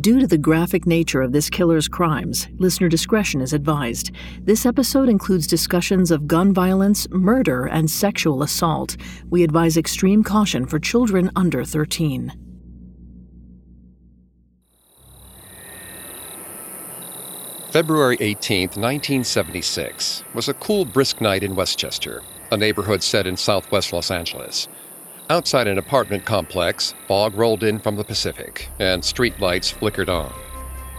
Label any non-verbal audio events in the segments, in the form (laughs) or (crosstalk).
Due to the graphic nature of this killer's crimes, listener discretion is advised. This episode includes discussions of gun violence, murder, and sexual assault. We advise extreme caution for children under 13. February 18, 1976, was a cool, brisk night in Westchester, a neighborhood set in southwest Los Angeles. Outside an apartment complex, fog rolled in from the Pacific, and street lights flickered on.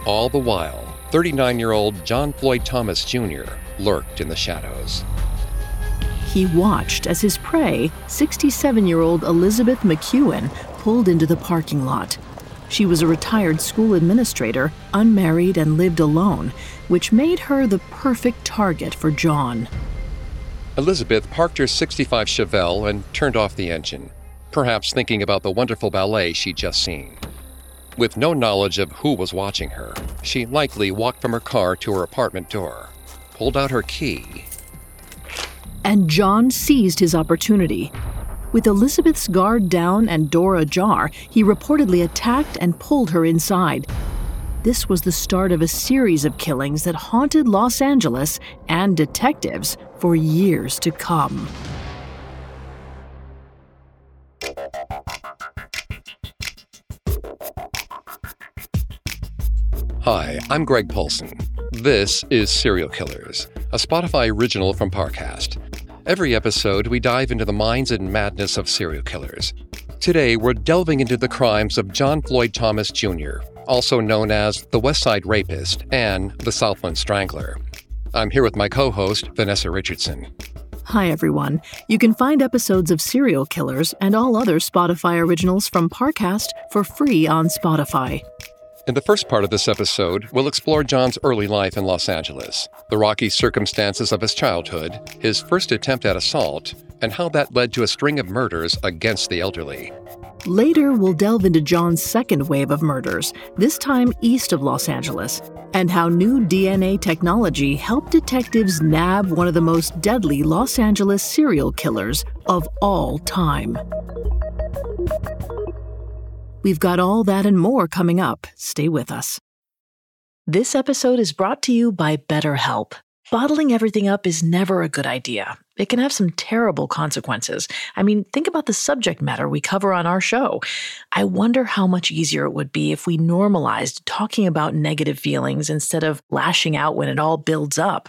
All the while, 39 year old John Floyd Thomas Jr. lurked in the shadows. He watched as his prey, 67 year old Elizabeth McEwen, pulled into the parking lot. She was a retired school administrator, unmarried, and lived alone, which made her the perfect target for John. Elizabeth parked her 65 Chevelle and turned off the engine perhaps thinking about the wonderful ballet she'd just seen. With no knowledge of who was watching her, she likely walked from her car to her apartment door, pulled out her key. And John seized his opportunity. With Elizabeth's guard down and door ajar, he reportedly attacked and pulled her inside. This was the start of a series of killings that haunted Los Angeles and detectives for years to come. Hi, I'm Greg Polcyn. This is Serial Killers, a Spotify original from Parcast. Every episode, we dive into the minds and madness of serial killers. Today, we're delving into the crimes of John Floyd Thomas Jr., also known as the West Side Rapist and the Southland Strangler. I'm here with my co host, Vanessa Richardson. Hi, everyone. You can find episodes of Serial Killers and all other Spotify originals from Parcast for free on Spotify. In the first part of this episode, we'll explore John's early life in Los Angeles, the rocky circumstances of his childhood, his first attempt at assault, and how that led to a string of murders against the elderly. Later, we'll delve into John's second wave of murders, this time east of Los Angeles, and how new DNA technology helped detectives nab one of the most deadly Los Angeles serial killers of all time. We've got all that and more coming up. Stay with us. This episode is brought to you by BetterHelp. Bottling everything up is never a good idea. It can have some terrible consequences. I mean, think about the subject matter we cover on our show. I wonder how much easier it would be if we normalized talking about negative feelings instead of lashing out when it all builds up.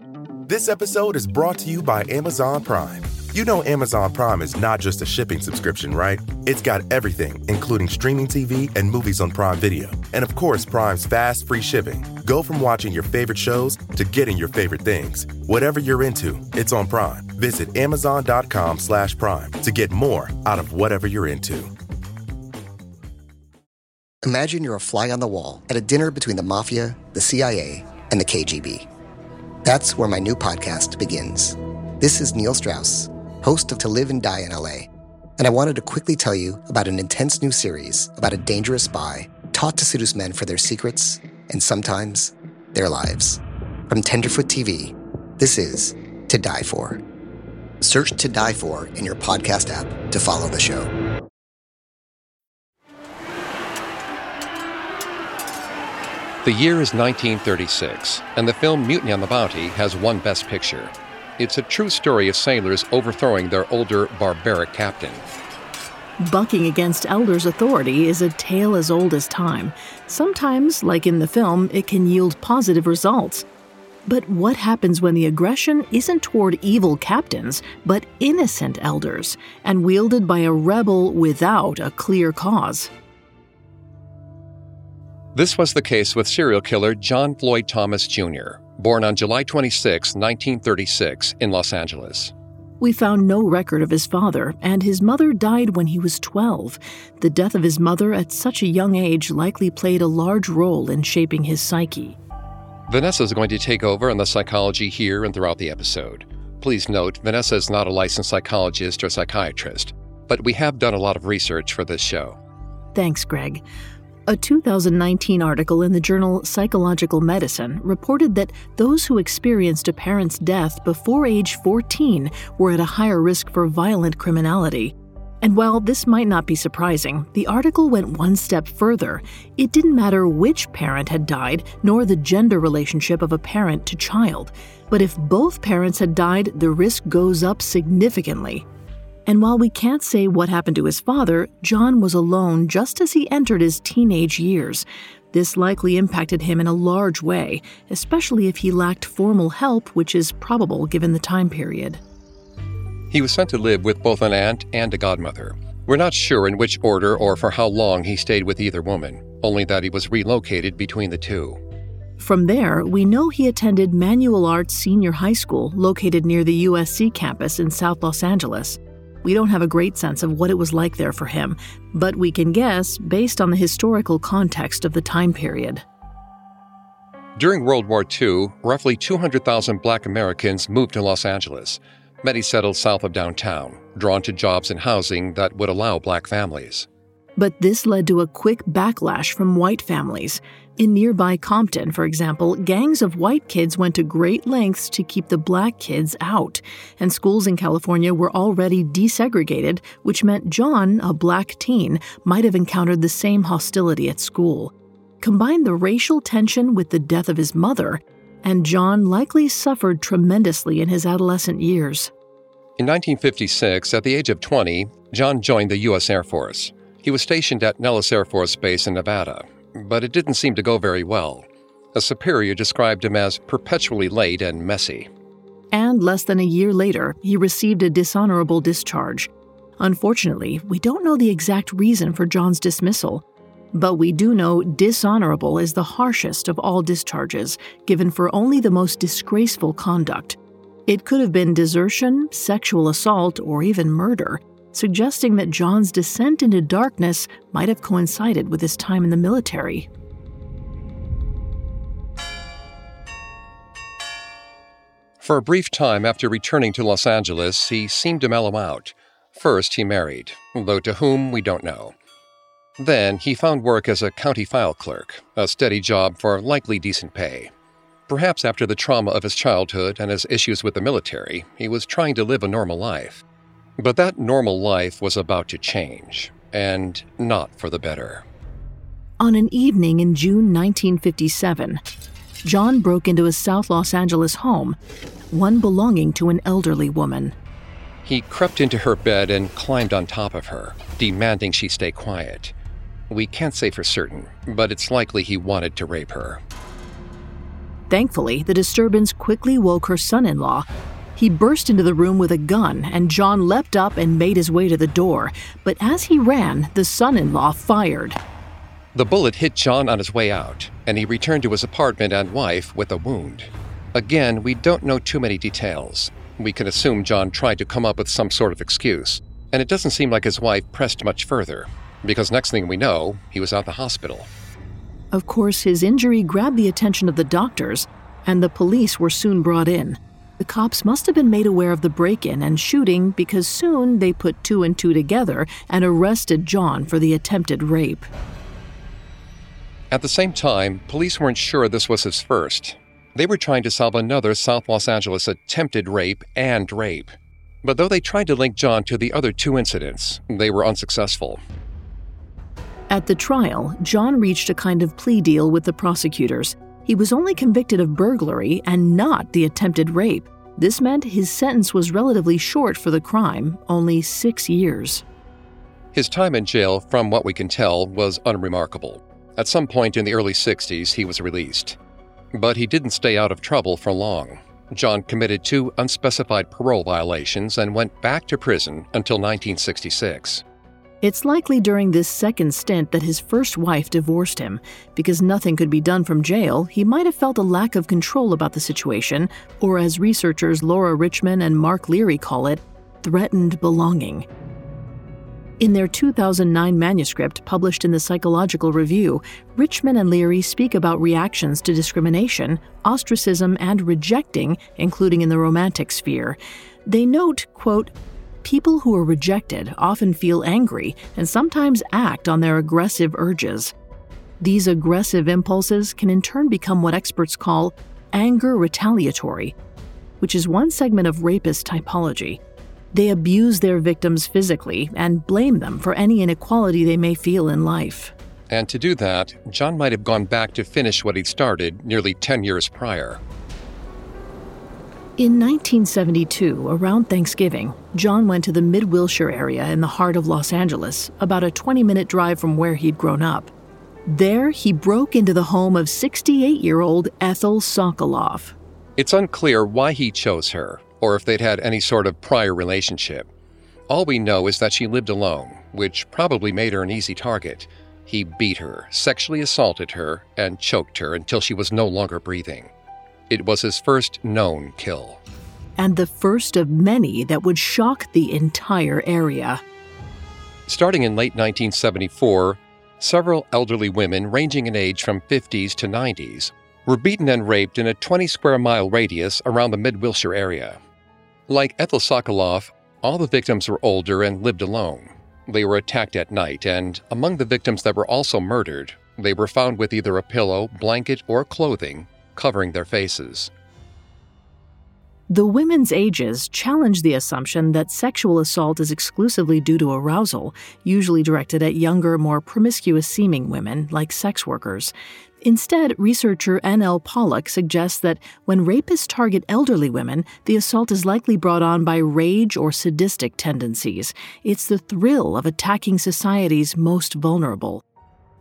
This episode is brought to you by Amazon Prime. You know Amazon Prime is not just a shipping subscription, right? It's got everything, including streaming TV and movies on Prime Video. And of course, Prime's fast, free shipping. Go from watching your favorite shows to getting your favorite things. Whatever you're into, it's on Prime. Visit Amazon.com slash Prime to get more out of whatever you're into. Imagine you're a fly on the wall at a dinner between the mafia, the CIA, and the KGB. That's where my new podcast begins. This is Neil Strauss, host of To Live and Die in LA, and I wanted to quickly tell you about an intense new series about a dangerous spy taught to seduce men for their secrets and sometimes their lives. From Tenderfoot TV, this is To Die For. Search To Die For in your podcast app to follow the show. The year is 1936, and the film Mutiny on the Bounty has won Best Picture. It's a true story of sailors overthrowing their older, barbaric captain. Bucking against elders' authority is a tale as old as time. Sometimes, like in the film, it can yield positive results. But what happens when the aggression isn't toward evil captains, but innocent elders, and wielded by a rebel without a clear cause? This was the case with serial killer John Floyd Thomas Jr., born on July 26, 1936, in Los Angeles. We found no record of his father, and his mother died when he was 12. The death of his mother at such a young age likely played a large role in shaping his psyche. Vanessa is going to take over on the psychology here and throughout the episode. Please note, Vanessa is not a licensed psychologist or psychiatrist, but we have done a lot of research for this show. Thanks, Greg. A 2019 article in the journal Psychological Medicine reported that those who experienced a parent's death before age 14 were at a higher risk for violent criminality. And while this might not be surprising, the article went one step further. It didn't matter which parent had died, nor the gender relationship of a parent to child. But if both parents had died, the risk goes up significantly. And while we can't say what happened to his father, John was alone just as he entered his teenage years. This likely impacted him in a large way, especially if he lacked formal help, which is probable given the time period. He was sent to live with both an aunt and a godmother. We're not sure in which order or for how long he stayed with either woman, only that he was relocated between the two. From there, we know he attended Manual Arts Senior High School, located near the USC campus in South Los Angeles. We don't have a great sense of what it was like there for him, but we can guess based on the historical context of the time period. During World War II, roughly 200,000 black Americans moved to Los Angeles. Many settled south of downtown, drawn to jobs and housing that would allow black families. But this led to a quick backlash from white families. In nearby Compton, for example, gangs of white kids went to great lengths to keep the black kids out, and schools in California were already desegregated, which meant John, a black teen, might have encountered the same hostility at school. Combine the racial tension with the death of his mother, and John likely suffered tremendously in his adolescent years. In 1956, at the age of 20, John joined the U.S. Air Force. He was stationed at Nellis Air Force Base in Nevada, but it didn't seem to go very well. A superior described him as perpetually late and messy. And less than a year later, he received a dishonorable discharge. Unfortunately, we don't know the exact reason for John's dismissal, but we do know dishonorable is the harshest of all discharges, given for only the most disgraceful conduct. It could have been desertion, sexual assault, or even murder suggesting that John's descent into darkness might have coincided with his time in the military. For a brief time after returning to Los Angeles, he seemed to mellow out. First, he married, though to whom we don't know. Then, he found work as a county file clerk, a steady job for likely decent pay. Perhaps after the trauma of his childhood and his issues with the military, he was trying to live a normal life. But that normal life was about to change, and not for the better. On an evening in June 1957, John broke into a South Los Angeles home, one belonging to an elderly woman. He crept into her bed and climbed on top of her, demanding she stay quiet. We can't say for certain, but it's likely he wanted to rape her. Thankfully, the disturbance quickly woke her son in law, he burst into the room with a gun, and John leapt up and made his way to the door. But as he ran, the son in law fired. The bullet hit John on his way out, and he returned to his apartment and wife with a wound. Again, we don't know too many details. We can assume John tried to come up with some sort of excuse, and it doesn't seem like his wife pressed much further, because next thing we know, he was out the hospital. Of course, his injury grabbed the attention of the doctors, and the police were soon brought in. The cops must have been made aware of the break in and shooting because soon they put two and two together and arrested John for the attempted rape. At the same time, police weren't sure this was his first. They were trying to solve another South Los Angeles attempted rape and rape. But though they tried to link John to the other two incidents, they were unsuccessful. At the trial, John reached a kind of plea deal with the prosecutors he was only convicted of burglary and not the attempted rape. This meant his sentence was relatively short for the crime, only six years. His time in jail, from what we can tell, was unremarkable. At some point in the early 60s, he was released. But he didn't stay out of trouble for long. John committed two unspecified parole violations and went back to prison until 1966. It's likely during this second stint that his first wife divorced him. Because nothing could be done from jail, he might have felt a lack of control about the situation, or as researchers Laura Richman and Mark Leary call it, threatened belonging. In their 2009 manuscript published in the Psychological Review, Richman and Leary speak about reactions to discrimination, ostracism, and rejecting, including in the romantic sphere. They note, quote, people who are rejected often feel angry and sometimes act on their aggressive urges. These aggressive impulses can in turn become what experts call anger retaliatory, which is one segment of rapist typology. They abuse their victims physically and blame them for any inequality they may feel in life. And to do that, John might have gone back to finish what he'd started nearly 10 years prior. In 1972, around Thanksgiving, John went to the Mid Wilshire area in the heart of Los Angeles, about a 20 minute drive from where he'd grown up. There, he broke into the home of 68 year old Ethel Sokoloff. It's unclear why he chose her, or if they'd had any sort of prior relationship. All we know is that she lived alone, which probably made her an easy target. He beat her, sexually assaulted her, and choked her until she was no longer breathing. It was his first known kill. And the first of many that would shock the entire area. Starting in late 1974, several elderly women ranging in age from 50s to 90s were beaten and raped in a 20 square mile radius around the Mid Wilshire area. Like Ethel Sokoloff, all the victims were older and lived alone. They were attacked at night, and among the victims that were also murdered, they were found with either a pillow, blanket, or clothing covering their faces. The women's ages challenge the assumption that sexual assault is exclusively due to arousal, usually directed at younger, more promiscuous seeming women, like sex workers. Instead, researcher N.L. Pollock suggests that when rapists target elderly women, the assault is likely brought on by rage or sadistic tendencies. It's the thrill of attacking society's most vulnerable.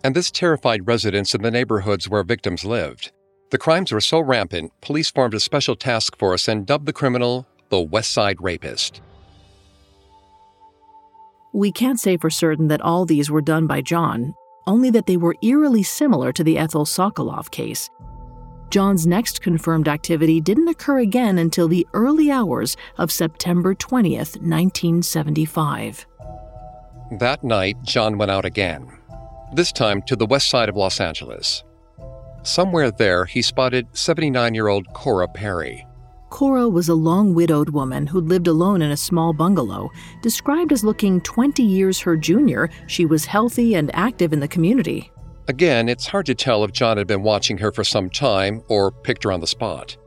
And this terrified residents in the neighborhoods where victims lived. The crimes were so rampant, police formed a special task force and dubbed the criminal the West Side Rapist. We can't say for certain that all these were done by John, only that they were eerily similar to the Ethel Sokoloff case. John's next confirmed activity didn't occur again until the early hours of September 20th, 1975. That night, John went out again, this time to the west side of Los Angeles. Somewhere there, he spotted 79 year old Cora Perry. Cora was a long widowed woman who lived alone in a small bungalow. Described as looking 20 years her junior, she was healthy and active in the community. Again, it's hard to tell if John had been watching her for some time or picked her on the spot.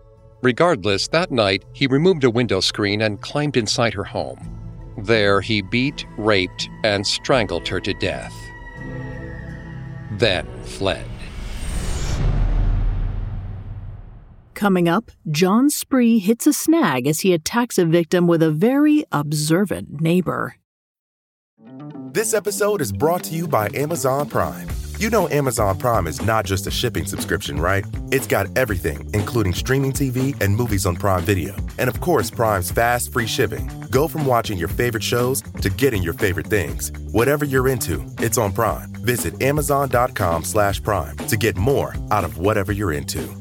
Regardless, that night, he removed a window screen and climbed inside her home. There, he beat, raped, and strangled her to death. Then fled. Coming up, John Spree hits a snag as he attacks a victim with a very observant neighbor. This episode is brought to you by Amazon Prime. You know Amazon Prime is not just a shipping subscription, right? It's got everything, including streaming TV and movies on Prime Video. And of course, Prime's fast, free shipping. Go from watching your favorite shows to getting your favorite things. Whatever you're into, it's on Prime. Visit amazon.com slash prime to get more out of whatever you're into.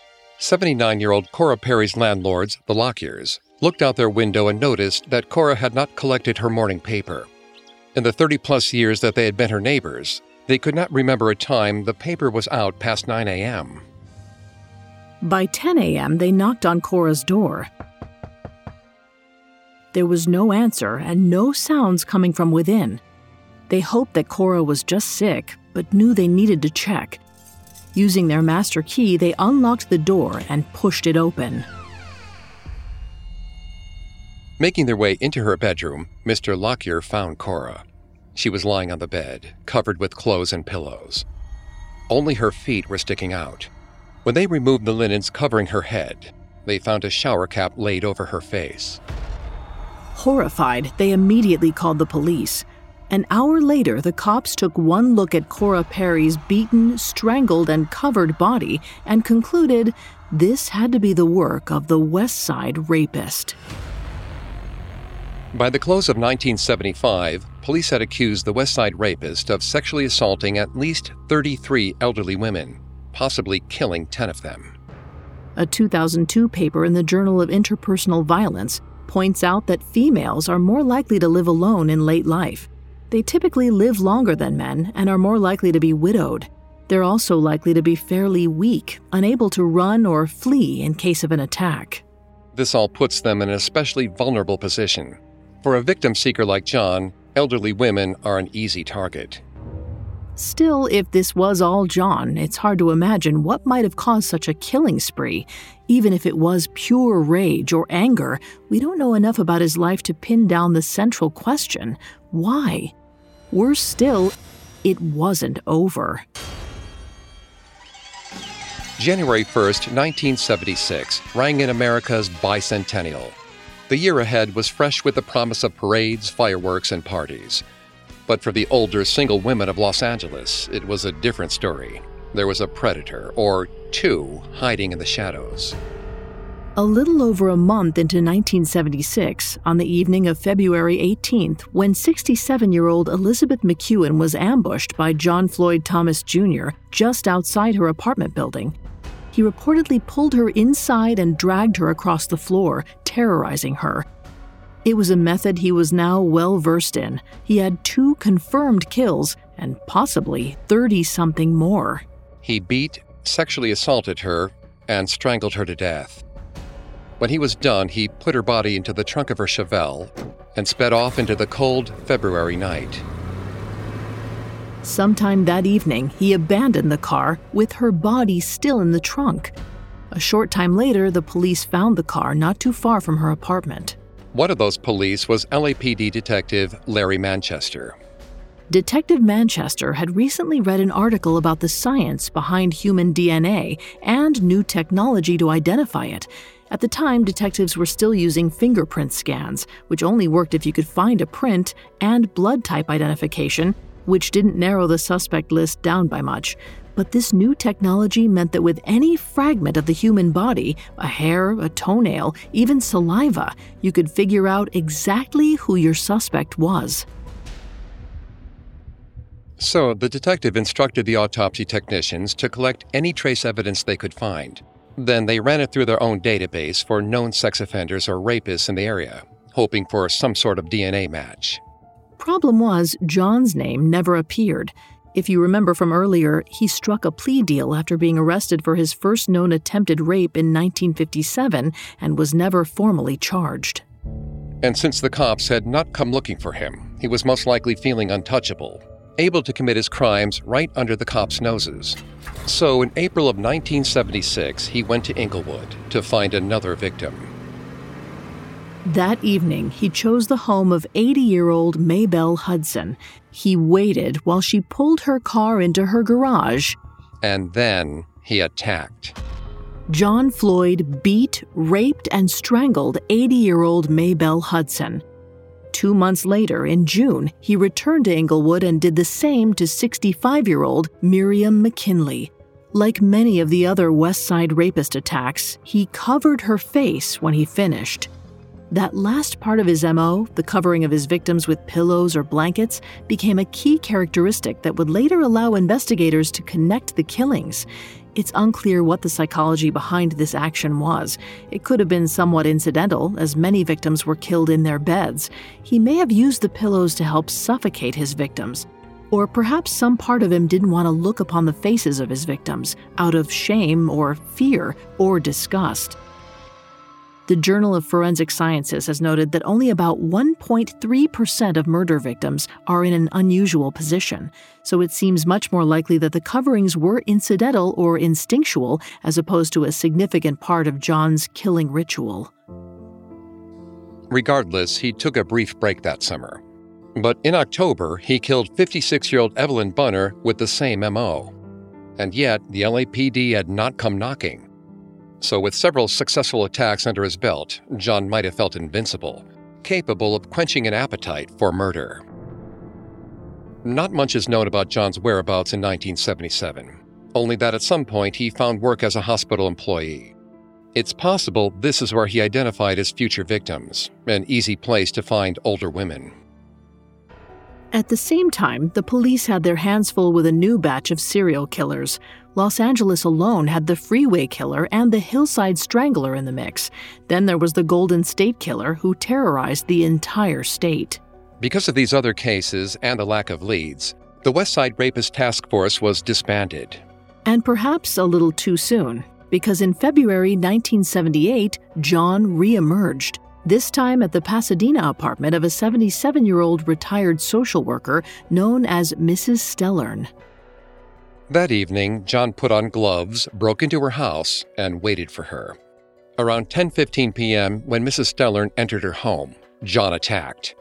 79 year old Cora Perry's landlords, the Lockyers, looked out their window and noticed that Cora had not collected her morning paper. In the 30 plus years that they had been her neighbors, they could not remember a time the paper was out past 9 a.m. By 10 a.m., they knocked on Cora's door. There was no answer and no sounds coming from within. They hoped that Cora was just sick, but knew they needed to check. Using their master key, they unlocked the door and pushed it open. Making their way into her bedroom, Mr. Lockyer found Cora. She was lying on the bed, covered with clothes and pillows. Only her feet were sticking out. When they removed the linens covering her head, they found a shower cap laid over her face. Horrified, they immediately called the police. An hour later, the cops took one look at Cora Perry's beaten, strangled, and covered body and concluded this had to be the work of the West Side rapist. By the close of 1975, police had accused the West Side rapist of sexually assaulting at least 33 elderly women, possibly killing 10 of them. A 2002 paper in the Journal of Interpersonal Violence points out that females are more likely to live alone in late life. They typically live longer than men and are more likely to be widowed. They're also likely to be fairly weak, unable to run or flee in case of an attack. This all puts them in an especially vulnerable position. For a victim seeker like John, elderly women are an easy target. Still, if this was all John, it's hard to imagine what might have caused such a killing spree. Even if it was pure rage or anger, we don't know enough about his life to pin down the central question why? Worse still, it wasn't over. January 1st, 1976, rang in America's bicentennial. The year ahead was fresh with the promise of parades, fireworks, and parties. But for the older single women of Los Angeles, it was a different story. There was a predator, or two, hiding in the shadows. A little over a month into 1976, on the evening of February 18th, when 67 year old Elizabeth McEwen was ambushed by John Floyd Thomas Jr. just outside her apartment building, he reportedly pulled her inside and dragged her across the floor, terrorizing her. It was a method he was now well versed in. He had two confirmed kills and possibly 30 something more. He beat, sexually assaulted her, and strangled her to death. When he was done, he put her body into the trunk of her Chevelle and sped off into the cold February night. Sometime that evening, he abandoned the car with her body still in the trunk. A short time later, the police found the car not too far from her apartment. One of those police was LAPD detective Larry Manchester. Detective Manchester had recently read an article about the science behind human DNA and new technology to identify it, at the time, detectives were still using fingerprint scans, which only worked if you could find a print, and blood type identification, which didn't narrow the suspect list down by much. But this new technology meant that with any fragment of the human body, a hair, a toenail, even saliva, you could figure out exactly who your suspect was. So, the detective instructed the autopsy technicians to collect any trace evidence they could find. Then they ran it through their own database for known sex offenders or rapists in the area, hoping for some sort of DNA match. Problem was, John's name never appeared. If you remember from earlier, he struck a plea deal after being arrested for his first known attempted rape in 1957 and was never formally charged. And since the cops had not come looking for him, he was most likely feeling untouchable, able to commit his crimes right under the cops' noses. So, in April of 1976, he went to Inglewood to find another victim. That evening, he chose the home of 80 year old Maybelle Hudson. He waited while she pulled her car into her garage. And then he attacked. John Floyd beat, raped, and strangled 80 year old Maybelle Hudson. Two months later, in June, he returned to Inglewood and did the same to 65 year old Miriam McKinley. Like many of the other West Side rapist attacks, he covered her face when he finished. That last part of his MO, the covering of his victims with pillows or blankets, became a key characteristic that would later allow investigators to connect the killings. It's unclear what the psychology behind this action was. It could have been somewhat incidental, as many victims were killed in their beds. He may have used the pillows to help suffocate his victims. Or perhaps some part of him didn't want to look upon the faces of his victims out of shame or fear or disgust. The Journal of Forensic Sciences has noted that only about 1.3% of murder victims are in an unusual position, so it seems much more likely that the coverings were incidental or instinctual as opposed to a significant part of John's killing ritual. Regardless, he took a brief break that summer. But in October, he killed 56 year old Evelyn Bunner with the same MO. And yet, the LAPD had not come knocking. So, with several successful attacks under his belt, John might have felt invincible, capable of quenching an appetite for murder. Not much is known about John's whereabouts in 1977, only that at some point he found work as a hospital employee. It's possible this is where he identified his future victims, an easy place to find older women. At the same time, the police had their hands full with a new batch of serial killers, Los Angeles alone had the Freeway Killer and the Hillside Strangler in the mix. Then there was the Golden State Killer, who terrorized the entire state. Because of these other cases and a lack of leads, the Westside Rapist Task Force was disbanded. And perhaps a little too soon, because in February 1978, John reemerged. This time at the Pasadena apartment of a 77 year old retired social worker known as Mrs. Stellern. That evening, John put on gloves, broke into her house, and waited for her. Around 10:15 p.m., when Mrs. Stellern entered her home, John attacked.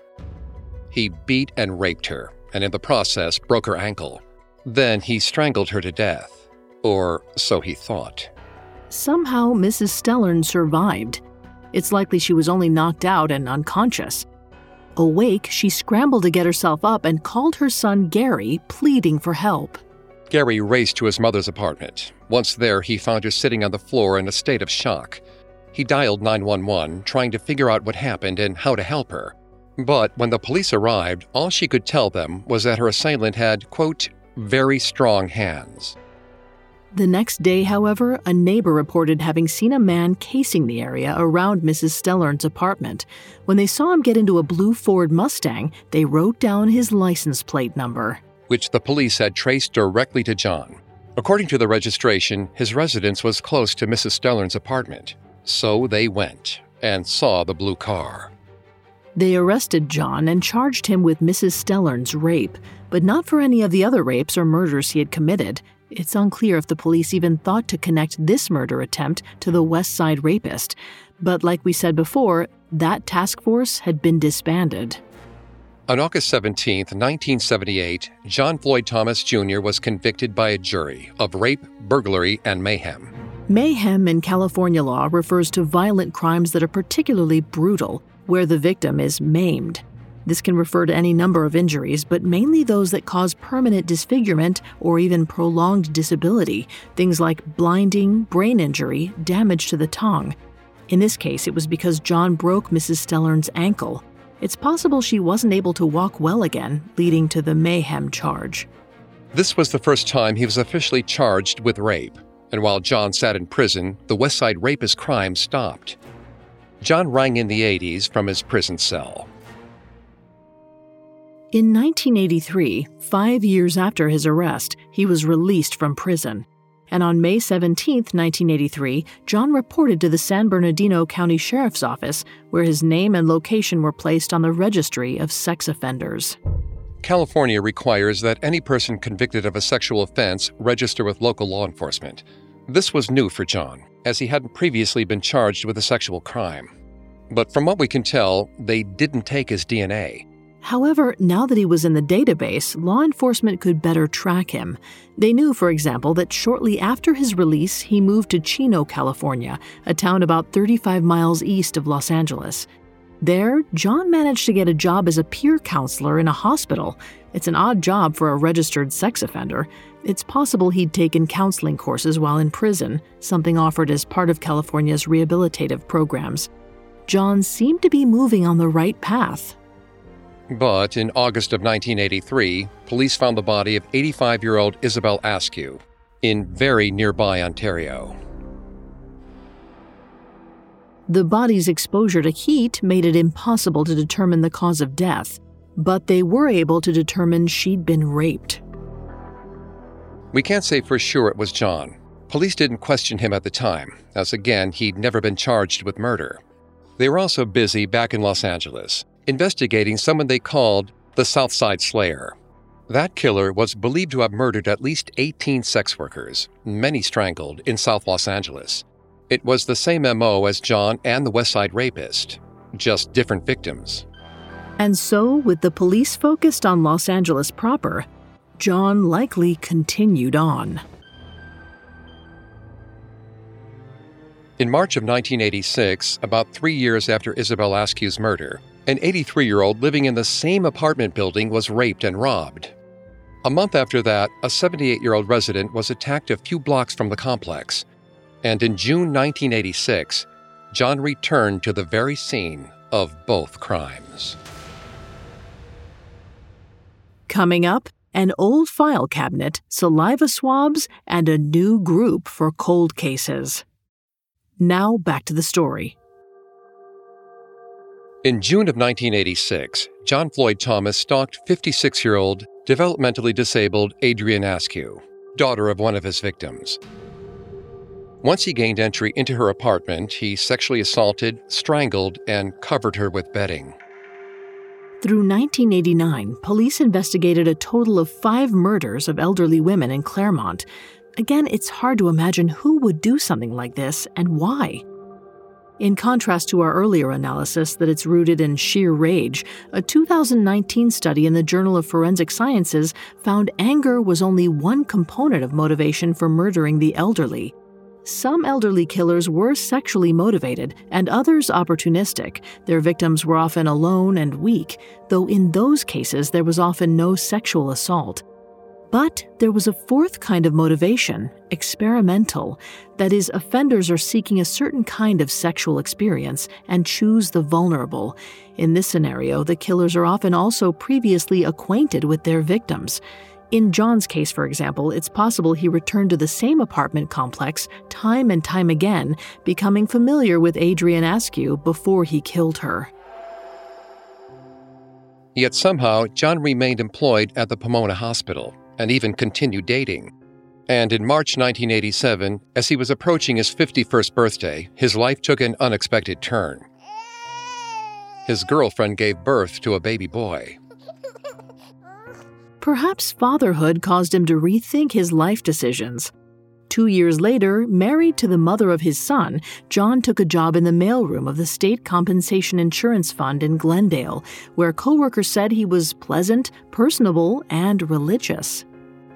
He beat and raped her, and in the process broke her ankle. Then he strangled her to death, or so he thought. Somehow, Mrs. Stellern survived. It's likely she was only knocked out and unconscious. Awake, she scrambled to get herself up and called her son Gary, pleading for help. Gary raced to his mother's apartment. Once there, he found her sitting on the floor in a state of shock. He dialed 911, trying to figure out what happened and how to help her. But when the police arrived, all she could tell them was that her assailant had, quote, very strong hands. The next day, however, a neighbor reported having seen a man casing the area around Mrs. Stellern's apartment. When they saw him get into a blue Ford Mustang, they wrote down his license plate number which the police had traced directly to John. According to the registration, his residence was close to Mrs. Stellern's apartment. So they went and saw the blue car. They arrested John and charged him with Mrs. Stellern's rape, but not for any of the other rapes or murders he had committed. It's unclear if the police even thought to connect this murder attempt to the West Side rapist. But like we said before, that task force had been disbanded. On August 17, 1978, John Floyd Thomas Jr. was convicted by a jury of rape, burglary, and mayhem. Mayhem in California law refers to violent crimes that are particularly brutal, where the victim is maimed. This can refer to any number of injuries, but mainly those that cause permanent disfigurement or even prolonged disability, things like blinding, brain injury, damage to the tongue. In this case, it was because John broke Mrs. Stellern's ankle it's possible she wasn't able to walk well again, leading to the mayhem charge. This was the first time he was officially charged with rape, and while John sat in prison, the Westside rapist crime stopped. John rang in the 80s from his prison cell. In 1983, five years after his arrest, he was released from prison and on May 17, 1983, John reported to the San Bernardino County Sheriff's Office, where his name and location were placed on the registry of sex offenders. California requires that any person convicted of a sexual offense register with local law enforcement. This was new for John, as he hadn't previously been charged with a sexual crime. But from what we can tell, they didn't take his DNA. However, now that he was in the database, law enforcement could better track him. They knew, for example, that shortly after his release, he moved to Chino, California, a town about 35 miles east of Los Angeles. There, John managed to get a job as a peer counselor in a hospital. It's an odd job for a registered sex offender. It's possible he'd taken counseling courses while in prison, something offered as part of California's rehabilitative programs. John seemed to be moving on the right path. But in August of 1983, police found the body of 85 year old Isabel Askew in very nearby Ontario. The body's exposure to heat made it impossible to determine the cause of death, but they were able to determine she'd been raped. We can't say for sure it was John. Police didn't question him at the time, as again, he'd never been charged with murder. They were also busy back in Los Angeles, investigating someone they called the Southside Slayer. That killer was believed to have murdered at least 18 sex workers, many strangled, in South Los Angeles. It was the same MO as John and the West Side Rapist, just different victims. And so, with the police focused on Los Angeles proper, John likely continued on. In March of 1986, about three years after Isabel Askew's murder, an 83 year old living in the same apartment building was raped and robbed. A month after that, a 78 year old resident was attacked a few blocks from the complex and in June 1986, John returned to the very scene of both crimes. Coming up, an old file cabinet, saliva swabs, and a new group for cold cases. Now back to the story. In June of 1986, John Floyd Thomas stalked 56 year old, developmentally disabled Adrienne Askew, daughter of one of his victims. Once he gained entry into her apartment, he sexually assaulted, strangled, and covered her with bedding. Through 1989, police investigated a total of five murders of elderly women in Claremont. Again, it's hard to imagine who would do something like this and why. In contrast to our earlier analysis that it's rooted in sheer rage, a 2019 study in the Journal of Forensic Sciences found anger was only one component of motivation for murdering the elderly. Some elderly killers were sexually motivated and others opportunistic. Their victims were often alone and weak, though in those cases there was often no sexual assault. But there was a fourth kind of motivation, experimental. That is, offenders are seeking a certain kind of sexual experience and choose the vulnerable. In this scenario, the killers are often also previously acquainted with their victims. In John's case, for example, it's possible he returned to the same apartment complex time and time again, becoming familiar with Adrienne Askew before he killed her. Yet somehow, John remained employed at the Pomona Hospital and even continued dating. And in March 1987, as he was approaching his 51st birthday, his life took an unexpected turn. His girlfriend gave birth to a baby boy. (laughs) Perhaps fatherhood caused him to rethink his life decisions. Two years later, married to the mother of his son, John took a job in the mailroom of the State Compensation Insurance Fund in Glendale, where coworkers said he was pleasant, personable, and religious.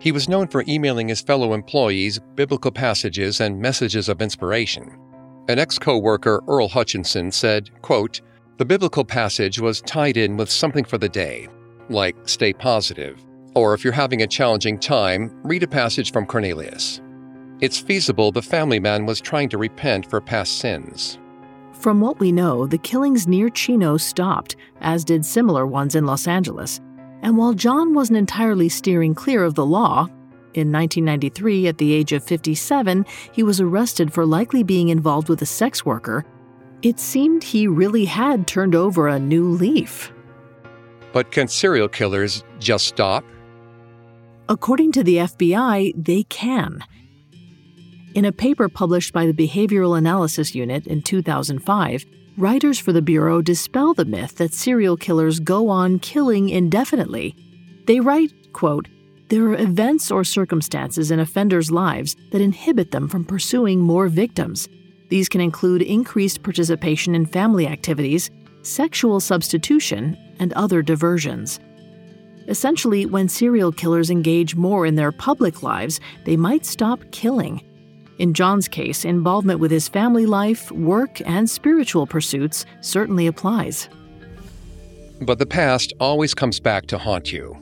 He was known for emailing his fellow employees biblical passages and messages of inspiration. An ex co worker, Earl Hutchinson, said, quote, The biblical passage was tied in with something for the day, like stay positive, or if you're having a challenging time, read a passage from Cornelius. It's feasible the family man was trying to repent for past sins. From what we know, the killings near Chino stopped, as did similar ones in Los Angeles. And while John wasn't entirely steering clear of the law, in 1993, at the age of 57, he was arrested for likely being involved with a sex worker. It seemed he really had turned over a new leaf. But can serial killers just stop? According to the FBI, they can. In a paper published by the Behavioral Analysis Unit in 2005, writers for the Bureau dispel the myth that serial killers go on killing indefinitely. They write, quote, there are events or circumstances in offenders' lives that inhibit them from pursuing more victims. These can include increased participation in family activities, sexual substitution, and other diversions. Essentially, when serial killers engage more in their public lives, they might stop killing. In John's case, involvement with his family life, work, and spiritual pursuits certainly applies. But the past always comes back to haunt you.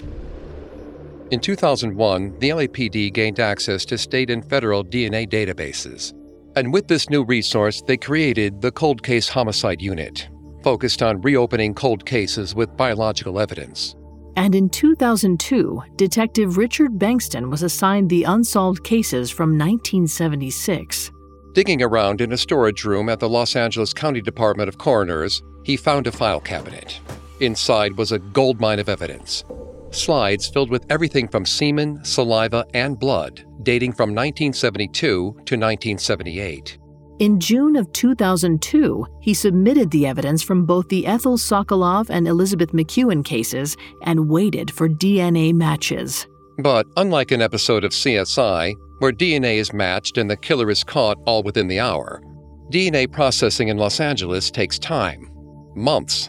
In 2001, the LAPD gained access to state and federal DNA databases. And with this new resource, they created the Cold Case Homicide Unit, focused on reopening cold cases with biological evidence. And in 2002, Detective Richard Bengtson was assigned the unsolved cases from 1976. Digging around in a storage room at the Los Angeles County Department of Coroners, he found a file cabinet. Inside was a goldmine of evidence slides filled with everything from semen, saliva, and blood, dating from 1972 to 1978. In June of 2002, he submitted the evidence from both the Ethel Sokoloff and Elizabeth McEwen cases and waited for DNA matches. But unlike an episode of CSI, where DNA is matched and the killer is caught all within the hour, DNA processing in Los Angeles takes time months.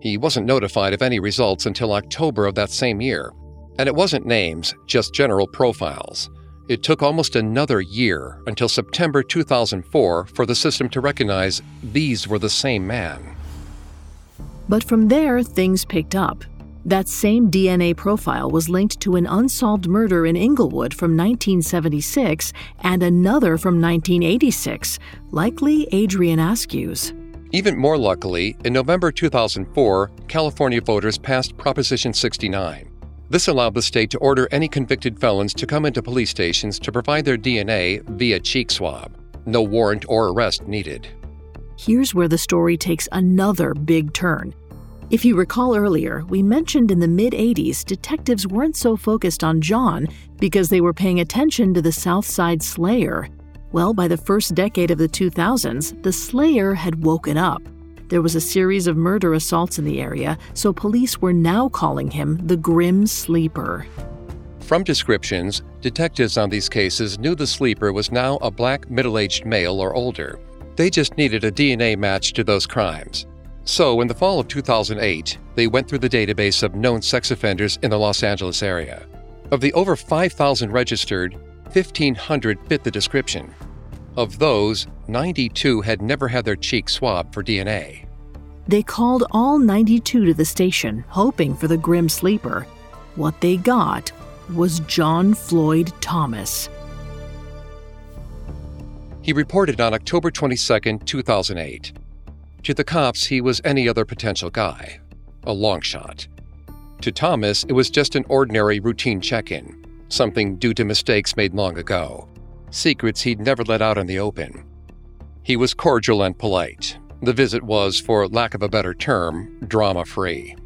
He wasn't notified of any results until October of that same year. And it wasn't names, just general profiles. It took almost another year until September 2004 for the system to recognize these were the same man. But from there, things picked up. That same DNA profile was linked to an unsolved murder in Inglewood from 1976 and another from 1986, likely Adrian Askew's. Even more luckily, in November 2004, California voters passed Proposition 69. This allowed the state to order any convicted felons to come into police stations to provide their DNA via cheek swab. No warrant or arrest needed. Here's where the story takes another big turn. If you recall earlier, we mentioned in the mid 80s detectives weren't so focused on John because they were paying attention to the South Side Slayer. Well, by the first decade of the 2000s, the Slayer had woken up. There was a series of murder assaults in the area, so police were now calling him the Grim Sleeper. From descriptions, detectives on these cases knew the sleeper was now a black middle aged male or older. They just needed a DNA match to those crimes. So, in the fall of 2008, they went through the database of known sex offenders in the Los Angeles area. Of the over 5,000 registered, 1,500 fit the description. Of those, 92 had never had their cheek swabbed for DNA. They called all 92 to the station, hoping for the grim sleeper. What they got was John Floyd Thomas. He reported on October 22, 2008. To the cops, he was any other potential guy, a long shot. To Thomas, it was just an ordinary routine check in something due to mistakes made long ago, secrets he'd never let out in the open. He was cordial and polite. The visit was, for lack of a better term, drama free.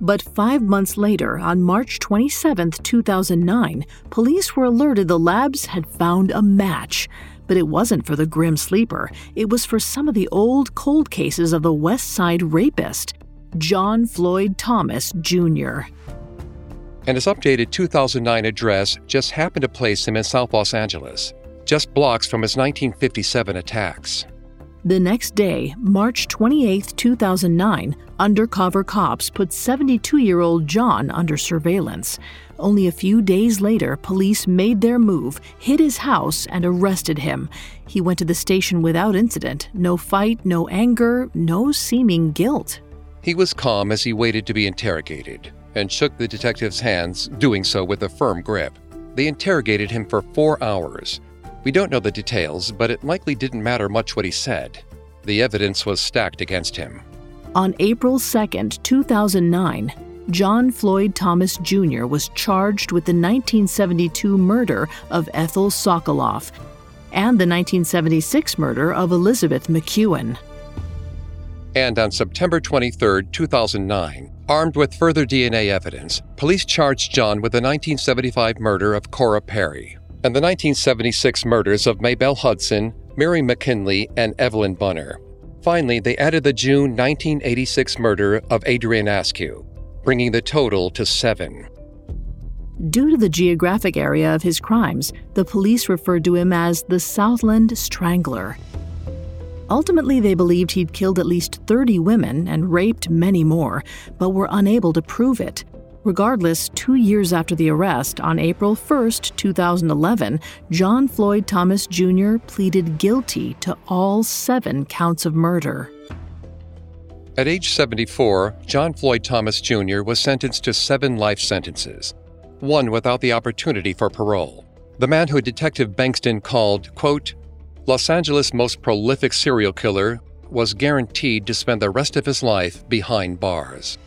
But five months later, on March 27, 2009, police were alerted the labs had found a match. But it wasn't for the grim sleeper, it was for some of the old cold cases of the West Side rapist, John Floyd Thomas Jr and his updated 2009 address just happened to place him in South Los Angeles, just blocks from his 1957 attacks. The next day, March 28, 2009, undercover cops put 72 year old John under surveillance. Only a few days later, police made their move, hit his house, and arrested him. He went to the station without incident no fight, no anger, no seeming guilt. He was calm as he waited to be interrogated and shook the detective's hands, doing so with a firm grip. They interrogated him for four hours. We don't know the details, but it likely didn't matter much what he said. The evidence was stacked against him. On April 2, 2009, John Floyd Thomas Jr. was charged with the 1972 murder of Ethel Sokoloff and the 1976 murder of Elizabeth McEwen. And on September 23, 2009, armed with further DNA evidence, police charged John with the 1975 murder of Cora Perry and the 1976 murders of Maybelle Hudson, Mary McKinley, and Evelyn Bunner. Finally, they added the June 1986 murder of Adrian Askew, bringing the total to seven. Due to the geographic area of his crimes, the police referred to him as the Southland Strangler. Ultimately, they believed he'd killed at least 30 women and raped many more, but were unable to prove it. Regardless, two years after the arrest, on April 1, 2011, John Floyd Thomas Jr. pleaded guilty to all seven counts of murder. At age 74, John Floyd Thomas Jr. was sentenced to seven life sentences, one without the opportunity for parole. The man who Detective Bengtson called, quote, Los Angeles' most prolific serial killer was guaranteed to spend the rest of his life behind bars.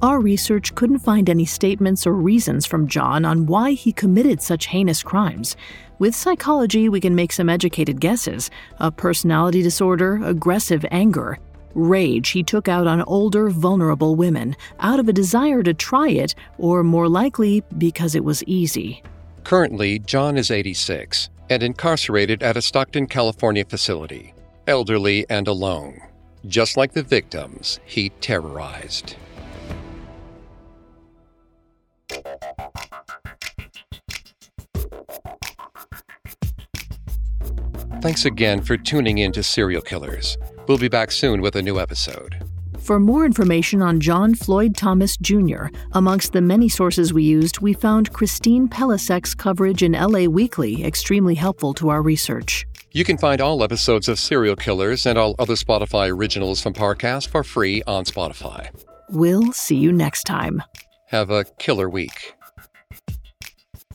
Our research couldn't find any statements or reasons from John on why he committed such heinous crimes. With psychology, we can make some educated guesses a personality disorder, aggressive anger, rage he took out on older, vulnerable women out of a desire to try it, or more likely, because it was easy. Currently, John is 86 and incarcerated at a Stockton, California facility, elderly and alone, just like the victims he terrorized. Thanks again for tuning in to Serial Killers. We'll be back soon with a new episode. For more information on John Floyd Thomas Jr., amongst the many sources we used, we found Christine Pelisek's coverage in LA Weekly extremely helpful to our research. You can find all episodes of Serial Killers and all other Spotify originals from Parcast for free on Spotify. We'll see you next time. Have a killer week.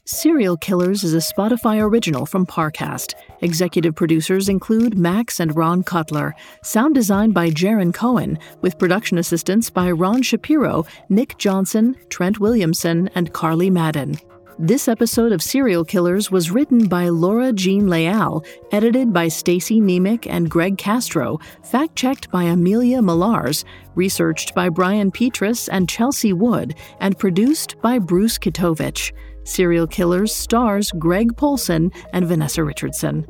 Serial Killers is a Spotify original from Parcast. Executive producers include Max and Ron Cutler. Sound design by Jaron Cohen, with production assistance by Ron Shapiro, Nick Johnson, Trent Williamson, and Carly Madden. This episode of Serial Killers was written by Laura Jean Leal, edited by Stacy Nemec and Greg Castro, fact-checked by Amelia Millars, researched by Brian Petrus and Chelsea Wood, and produced by Bruce Kitovich. Serial Killers stars Greg Polcyn and Vanessa Richardson.